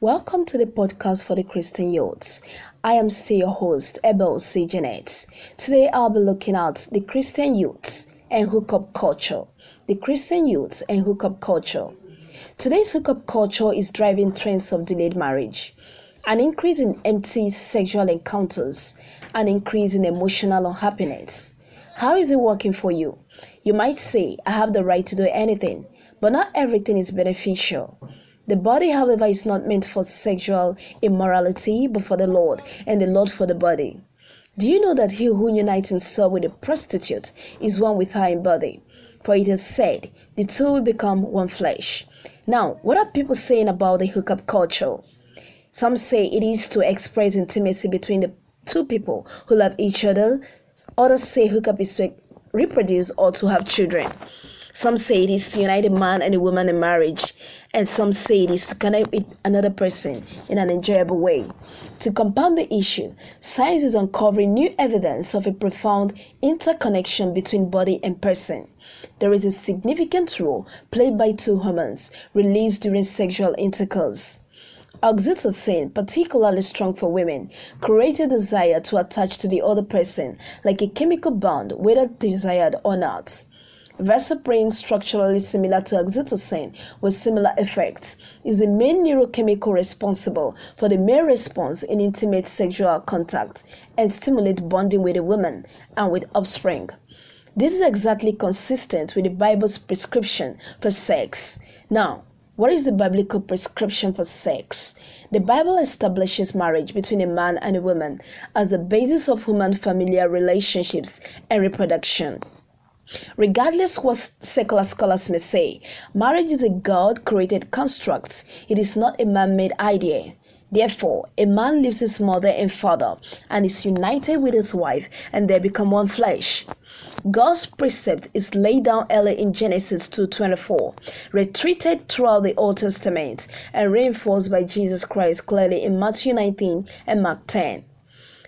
Welcome to the podcast for the Christian youths. I am still your host, Abel C. Janet. Today I'll be looking at the Christian youths and hookup culture. The Christian youths and hookup culture. Today's hookup culture is driving trends of delayed marriage, an increase in empty sexual encounters, an increase in emotional unhappiness. How is it working for you? You might say, I have the right to do anything, but not everything is beneficial. The body, however, is not meant for sexual immorality, but for the Lord, and the Lord for the body. Do you know that he who unites himself with a prostitute is one with her in body? For it is said, the two will become one flesh. Now, what are people saying about the hookup culture? Some say it is to express intimacy between the two people who love each other. Others say hookup is to reproduce or to have children. Some say it is to unite a man and a woman in marriage, and some say it is to connect with another person in an enjoyable way. To compound the issue, science is uncovering new evidence of a profound interconnection between body and person. There is a significant role played by two hormones released during sexual intercourse. Oxytocin, particularly strong for women, creates a desire to attach to the other person like a chemical bond, whether desired or not. Vasopressin, structurally similar to oxytocin with similar effects, is the main neurochemical responsible for the male response in intimate sexual contact and stimulate bonding with a woman and with offspring. This is exactly consistent with the Bible's prescription for sex. Now, what is the biblical prescription for sex? The Bible establishes marriage between a man and a woman as the basis of human familial relationships and reproduction. Regardless what secular scholars may say, marriage is a God created construct. It is not a man made idea. Therefore, a man leaves his mother and father and is united with his wife, and they become one flesh. God's precept is laid down early in Genesis 2:24, retreated throughout the Old Testament, and reinforced by Jesus Christ clearly in Matthew 19 and Mark 10.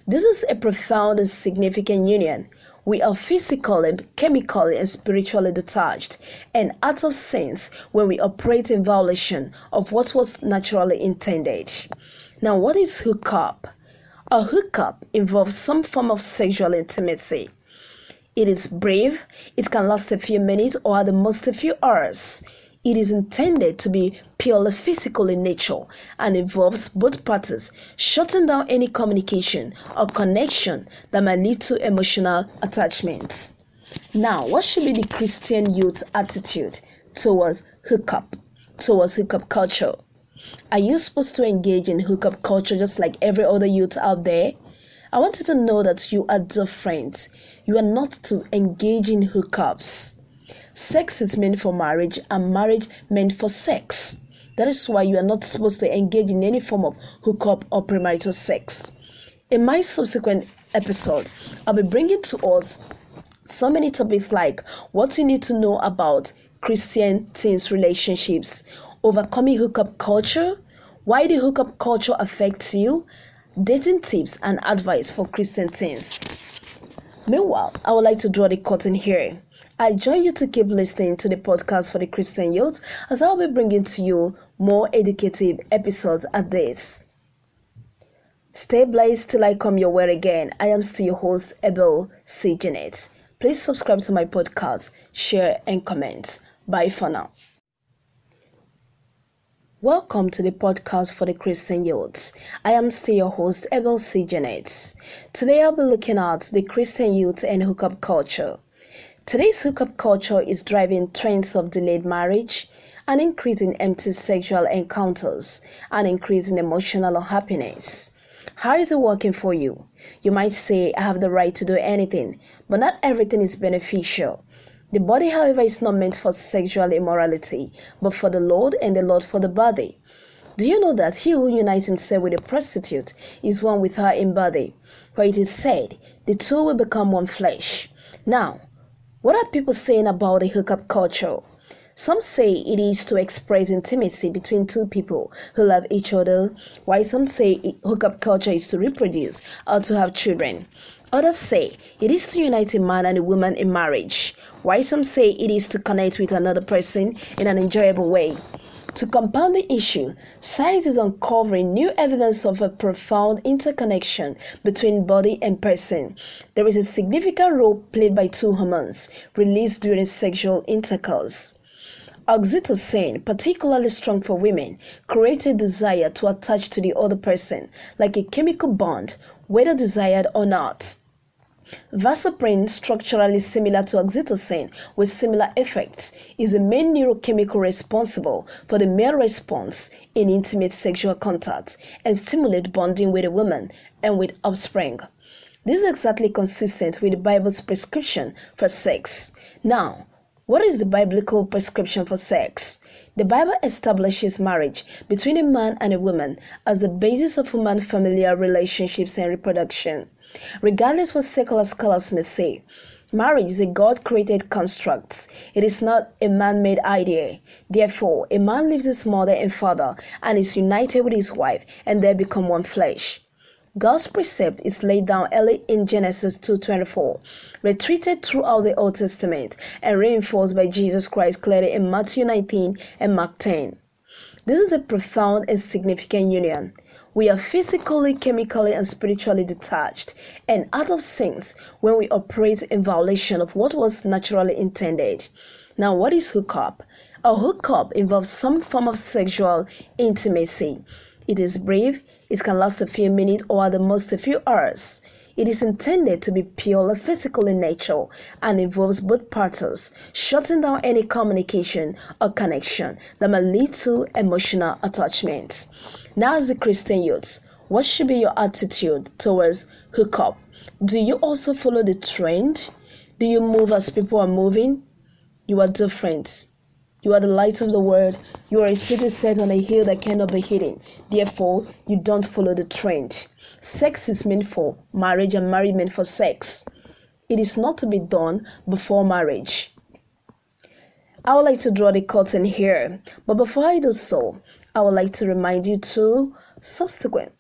This is a profound and significant union we are physically, chemically, and spiritually detached and out of sense when we operate in violation of what was naturally intended. Now, what is hookup? A hookup involves some form of sexual intimacy. It is brief, it can last a few minutes or at the most a few hours. It is intended to be purely physical in nature and involves both parties shutting down any communication or connection that might lead to emotional attachment. Now, what should be the Christian youth attitude towards hookup, towards hookup culture? Are you supposed to engage in hookup culture just like every other youth out there? I want you to know that you are different. You are not to engage in hookups. Sex is meant for marriage, and marriage meant for sex. That is why you are not supposed to engage in any form of hookup or premarital sex. In my subsequent episode, I'll be bringing to us so many topics like what you need to know about Christian teens relationships, overcoming hookup culture, why the hookup culture affects you, dating tips and advice for Christian teens. Meanwhile, I would like to draw the curtain here. I join you to keep listening to the podcast for the Christian youth as I'll be bringing to you more educative episodes at this. Stay blessed till I come your way again. I am still your host, Abel C. Janet. Please subscribe to my podcast, share, and comment. Bye for now. Welcome to the podcast for the Christian youths. I am still your host, Abel C. Janet. Today I'll be looking at the Christian youth and hookup culture. Today's hookup culture is driving trends of delayed marriage, an increase in empty sexual encounters, an increase in emotional unhappiness. How is it working for you? You might say, I have the right to do anything, but not everything is beneficial. The body, however, is not meant for sexual immorality, but for the Lord and the Lord for the body. Do you know that he who unites himself with a prostitute is one with her in body? For it is said, the two will become one flesh. Now, what are people saying about the hookup culture? Some say it is to express intimacy between two people who love each other, while some say hookup culture is to reproduce or to have children. Others say it is to unite a man and a woman in marriage, while some say it is to connect with another person in an enjoyable way. To compound the issue, science is uncovering new evidence of a profound interconnection between body and person. There is a significant role played by two hormones released during sexual intercourse. Oxytocin, particularly strong for women, creates a desire to attach to the other person, like a chemical bond, whether desired or not. Vasopressin, structurally similar to oxytocin with similar effects, is the main neurochemical responsible for the male response in intimate sexual contact and stimulate bonding with a woman and with offspring. This is exactly consistent with the Bible's prescription for sex. Now, what is the biblical prescription for sex? The Bible establishes marriage between a man and a woman as the basis of human familial relationships and reproduction. Regardless what secular scholars may say, marriage is a God created construct. It is not a man made idea. Therefore, a man leaves his mother and father and is united with his wife, and they become one flesh. God's precept is laid down early in Genesis 2:24, retreated throughout the Old Testament, and reinforced by Jesus Christ clearly in Matthew 19 and Mark 10. This is a profound and significant union. We are physically, chemically, and spiritually detached and out of sync when we operate in violation of what was naturally intended. Now, what is hookup? A hookup involves some form of sexual intimacy. It is brief, it can last a few minutes or at the most a few hours. It is intended to be purely physical in nature and involves both parties, shutting down any communication or connection that may lead to emotional attachment. Now, as a Christian youth, what should be your attitude towards hookup? Do you also follow the trend? Do you move as people are moving? You are different. You are the light of the world. You are a city set on a hill that cannot be hidden. Therefore, you don't follow the trend. Sex is meant for marriage and marriage meant for sex. It is not to be done before marriage. I would like to draw the curtain here, but before I do so, I would like to remind you to subsequent